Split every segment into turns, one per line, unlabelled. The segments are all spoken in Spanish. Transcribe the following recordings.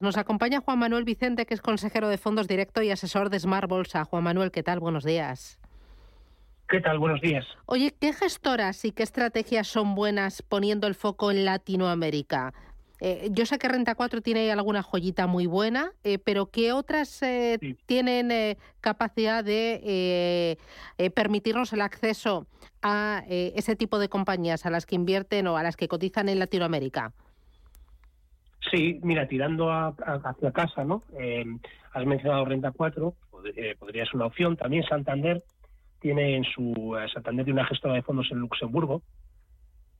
Nos acompaña Juan Manuel Vicente, que es consejero de fondos directo y asesor de Smart Bolsa. Juan Manuel, ¿qué tal? Buenos días.
¿Qué tal? Buenos días.
Oye, ¿qué gestoras y qué estrategias son buenas poniendo el foco en Latinoamérica? Eh, yo sé que Renta 4 tiene alguna joyita muy buena, eh, pero ¿qué otras eh, tienen capacidad de permitirnos el acceso a ese tipo de compañías, a las que invierten o a las que cotizan en Latinoamérica?
Sí, mira, tirando hacia casa, ¿no? Eh, has mencionado Renta 4, eh, podría ser una opción. También Santander tiene en su eh, Santander tiene una gestora de fondos en Luxemburgo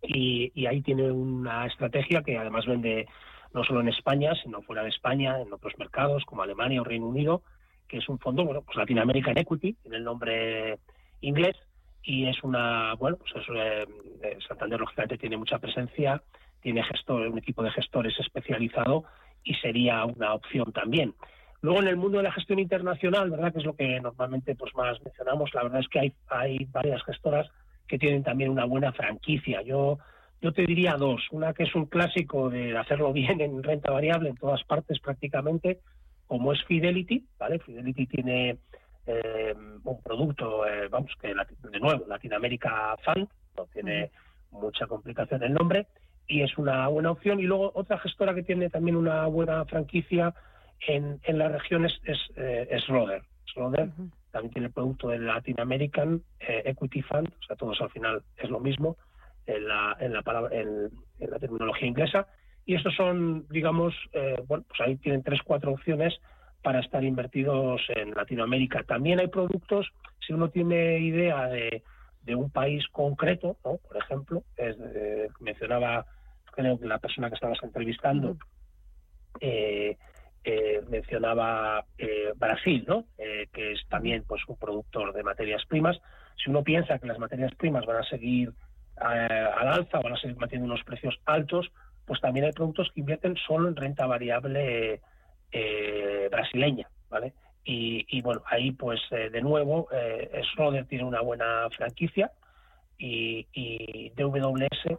y, ahí tiene una estrategia que además vende no solo en España, sino fuera de España, en otros mercados como Alemania o Reino Unido, que es un fondo, bueno, pues Latin American Equity, tiene el nombre inglés y es una, bueno, pues es, Santander lógicamente tiene mucha presencia tiene gestor, un equipo de gestores especializado y sería una opción también. Luego en el mundo de la gestión internacional, verdad que es lo que normalmente pues más mencionamos, la verdad es que hay, hay varias gestoras que tienen también una buena franquicia. Yo yo te diría dos, una que es un clásico de hacerlo bien en renta variable en todas partes prácticamente, como es Fidelity, ¿vale? Fidelity tiene eh, un producto, eh, vamos, que de nuevo, Latinoamérica Fund, no tiene mucha complicación el nombre, y es una buena opción. Y luego otra gestora que tiene también una buena franquicia en, en la región es, es, eh, también tiene el producto del Latin American eh, Equity Fund, o sea, todos al final es lo mismo en la, en la, palabra, en, la terminología inglesa. Y estos son, digamos, eh, bueno, pues ahí tienen tres, cuatro opciones para estar invertidos en Latinoamérica. También hay productos, si uno tiene idea de, de un país concreto, ¿no? por ejemplo, es, mencionaba creo que la persona que estabas entrevistando eh, eh, mencionaba eh, Brasil, ¿no? que es también pues un productor de materias primas. Si uno piensa que las materias primas van a seguir al alza, van a seguir manteniendo unos precios altos, pues también hay productos que invierten solo en renta variable brasileña, ¿vale? Y, bueno, ahí pues de nuevo, Schroeder tiene una buena franquicia y, y DWS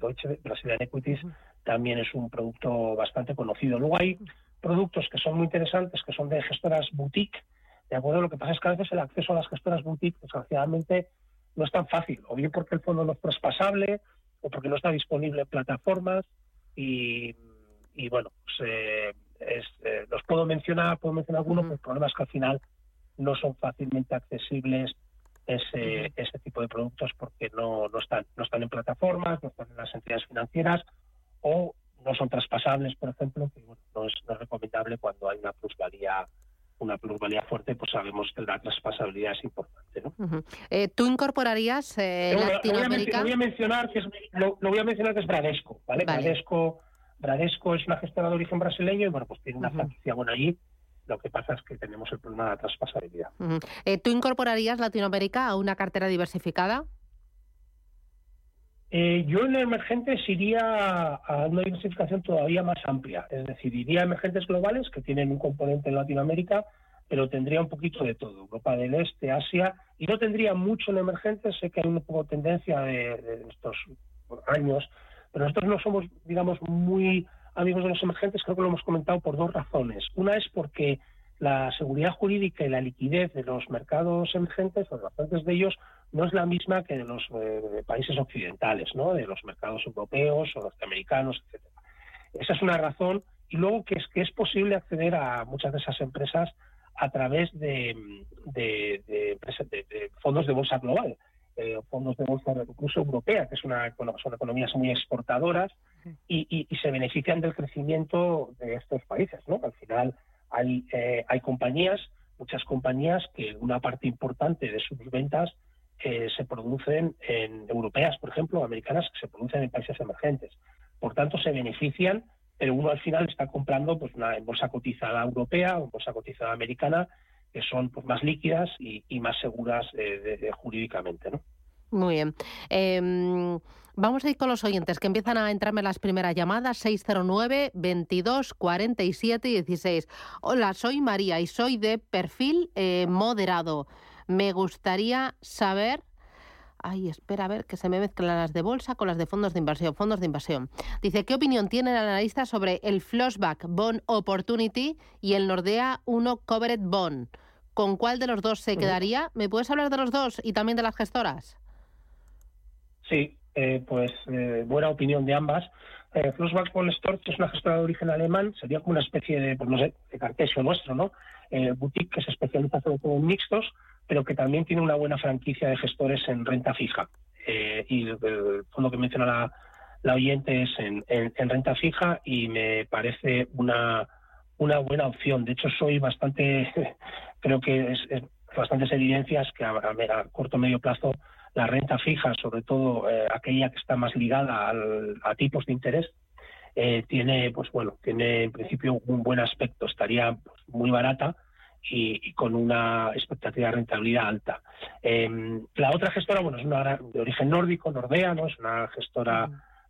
Deutsche Brazilian Equities también es un producto bastante conocido. Luego hay productos que son muy interesantes, que son de gestoras boutique, ¿de acuerdo? Lo que pasa es que a veces el acceso a las gestoras boutique, desgraciadamente, no es tan fácil, o bien porque el fondo no es traspasable, o porque no está disponible en plataformas, y, bueno, pues, eh, eh, los puedo mencionar, puedo mencionar algunos, pero el problema es que al final no son fácilmente accesibles ese, ese tipo de productos porque no, no, están, no están en plataformas, no están en las entidades financieras o no son traspasables, por ejemplo, que no, es, recomendable cuando hay una plusvalía una plusvalía fuerte, pues sabemos que la traspasabilidad es importante. ¿no?
Eh, ¿Tú incorporarías eh, Latinoamérica?
Lo voy, a mencionar que es, lo, voy a mencionar que es Bradesco. ¿vale? Bradesco, Bradesco es una gestora de origen brasileño y bueno, pues tiene una franquicia buena allí lo que pasa es que tenemos el problema de la traspasabilidad.
Eh, ¿Tú incorporarías Latinoamérica a una cartera diversificada?
Eh, yo en emergentes iría a una diversificación todavía más amplia, es decir, iría a emergentes globales que tienen un componente en Latinoamérica, pero tendría un poquito de todo, Europa del Este, Asia, y no tendría mucho en emergentes, sé que hay una poco tendencia de estos años, pero nosotros no somos, digamos, muy amigos de los emergentes, creo que lo hemos comentado por dos razones. Una es porque la seguridad jurídica y la liquidez de los mercados emergentes, o de de ellos, no es la misma que de los eh, países occidentales, ¿no? de los mercados europeos o norteamericanos, etcétera. Esa es una razón. Y luego que es que es posible acceder a muchas de esas empresas a través de, de fondos de bolsa global. Eh, fondos de bolsa incluso europea, que es una, son economías muy exportadoras y, se benefician del crecimiento de estos países. ¿no? Al final hay, eh, hay compañías, muchas compañías que una parte importante de sus ventas eh, se producen en europeas, por ejemplo, americanas, que se producen en países emergentes. Por tanto, se benefician pero uno al final está comprando pues una bolsa cotizada europea o bolsa cotizada americana que son pues, más líquidas y, más seguras eh, jurídicamente, ¿no?
Muy bien. Em, vamos a ir con los oyentes que empiezan a entrarme las primeras llamadas 609 22 47 16. Hola, soy María y soy de perfil eh, moderado. Me gustaría saber Ay, espera a ver que se me mezclan las de bolsa con las de fondos de inversión. Fondos de inversión. Dice, ¿qué opinión tiene el analista sobre el Flashback Bond Opportunity y el Nordea 1 Covered Bond? ¿Con cuál de los dos se quedaría? ¿Me puedes hablar de los dos y también de las gestoras?
Sí, eh, pues eh, buena opinión de ambas. Eh, Flussbank Storch es una gestora de origen alemán, sería como una especie de, pues no sé, de cartesio nuestro, ¿no? Eh, boutique que se especializa sobre todo en mixtos, pero que también tiene una buena franquicia de gestores en renta fija. y el, fondo que menciona la, la oyente es en, renta fija y me parece una, una buena opción. De hecho, soy bastante, creo que es, bastantes evidencias que a, a, a corto o medio plazo la renta fija, sobre todo eh, aquella que está más ligada a tipos de interés, eh, tiene, pues bueno, tiene en principio un buen aspecto, estaría pues, muy barata y, con una expectativa de rentabilidad alta. Em, la otra gestora, bueno, es una de origen nórdico, Nordea, ¿no? Es una gestora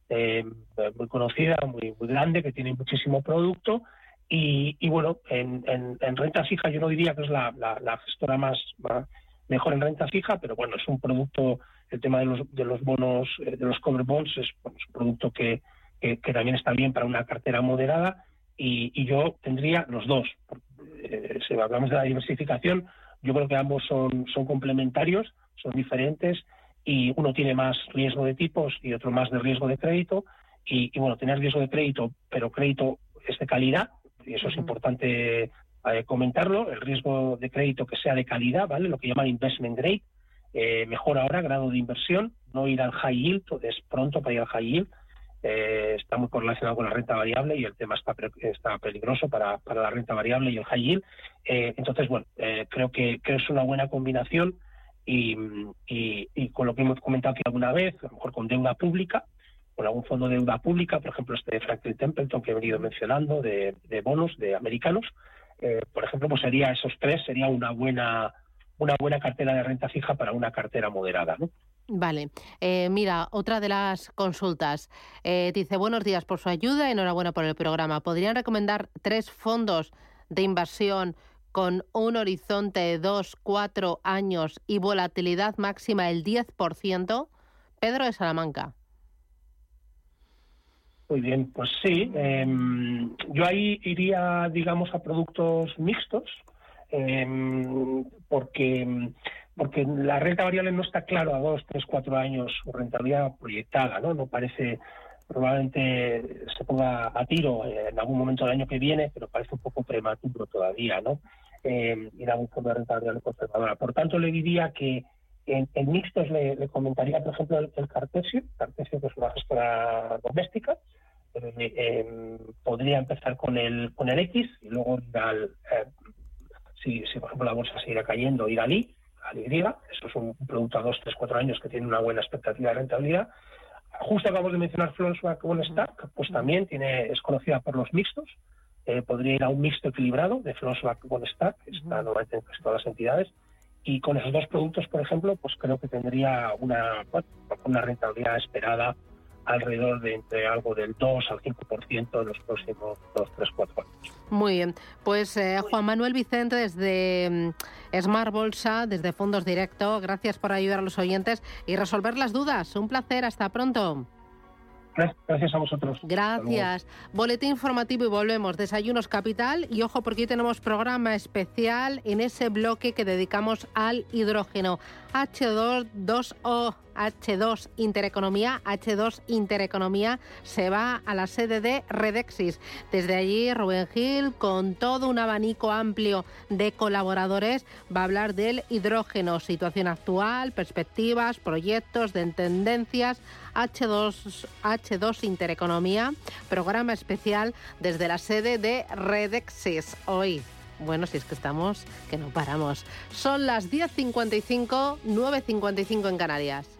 em, muy conocida, muy, muy grande, que tiene muchísimo producto y, bueno, en, renta fija yo no diría que es la, gestora más mejor en renta fija, pero bueno, es un producto, el tema de los, de los bonos, eh, de los cover bonds, es, un producto que, que, también está bien para una cartera moderada y, yo tendría los dos. Eh, si hablamos de la diversificación, yo creo que ambos son, son complementarios, son diferentes y uno tiene más riesgo de tipos y otro más de riesgo de crédito. Y, bueno, tener riesgo de crédito, pero crédito es de calidad, y eso es importante eh, comentarlo, el riesgo de crédito que sea de calidad, ¿vale? Lo que llaman investment grade, eh, mejor ahora, grado de inversión, no ir al high yield, es pronto para ir al high yield, eh, está muy correlacionado con la renta variable y el tema está, está peligroso para, para, la renta variable y el high yield. entonces, bueno, creo que, que, es una buena combinación y, y, con lo que hemos comentado aquí alguna vez, a lo mejor con deuda pública, con algún fondo de deuda pública, por ejemplo este de Franklin Templeton que he venido mencionando, de, de bonos de americanos, eh, por ejemplo, pues sería esos tres, sería una buena, una buena cartera de renta fija para una cartera moderada, ¿no?
Vale. Eh, mira, otra de las consultas. Eh, dice, buenos días por su ayuda, y enhorabuena por el programa. ¿Podrían recomendar tres fondos de inversión con un horizonte de dos, cuatro años y volatilidad máxima del 10%? Pedro de Salamanca.
Muy bien, pues sí. Em, yo ahí iría, digamos, a productos mixtos, em, porque porque la renta variable no está claro a dos, tres, cuatro años su rentabilidad proyectada, ¿no? No parece, probablemente se ponga a tiro en algún momento del año que viene, pero parece un poco prematuro todavía, ¿no? Eh, ir a un fondo de renta variable conservadora. Por tanto, le diría que en, mixtos le, comentaría, por ejemplo, el, Cartesio, Cartesio que es una gestora doméstica, eh, podría empezar con el con el X y luego ir al, eh, si, si, por ejemplo la bolsa seguirá cayendo, ir al Y, al Y, eso es un, producto a 2, 3, 4 años que tiene una buena expectativa de rentabilidad. Justo acabamos de mencionar Flonsback con Stack, pues también tiene, es conocida por los mixtos, eh, podría ir a un mixto equilibrado de Flonsback con Stack, está normalmente en todas las entidades, y con esos dos productos, por ejemplo, pues creo que tendría una, una rentabilidad esperada alrededor de entre algo del 2 al 5% en los próximos 2, 3, 4 años.
Muy bien, pues eh, Juan Manuel Vicente desde mm, Smart Bolsa, desde Fondos Directo, gracias por ayudar a los oyentes y resolver las dudas. Un placer, hasta pronto.
Gracias a vosotros.
Gracias. Boletín informativo y volvemos. Desayunos Capital. Y ojo, porque hoy tenemos programa especial en ese bloque que dedicamos al hidrógeno. H2O. H2 Intereconomía, H2 Intereconomía se va a la sede de Redexis. Desde allí, Rubén Gil, con todo un abanico amplio de colaboradores, va a hablar del hidrógeno, situación actual, perspectivas, proyectos, de tendencias. H2, H2 Intereconomía, programa especial desde la sede de Redexis hoy. Bueno, si es que estamos, que no paramos. Son las 10.55, 9.55 en Canarias.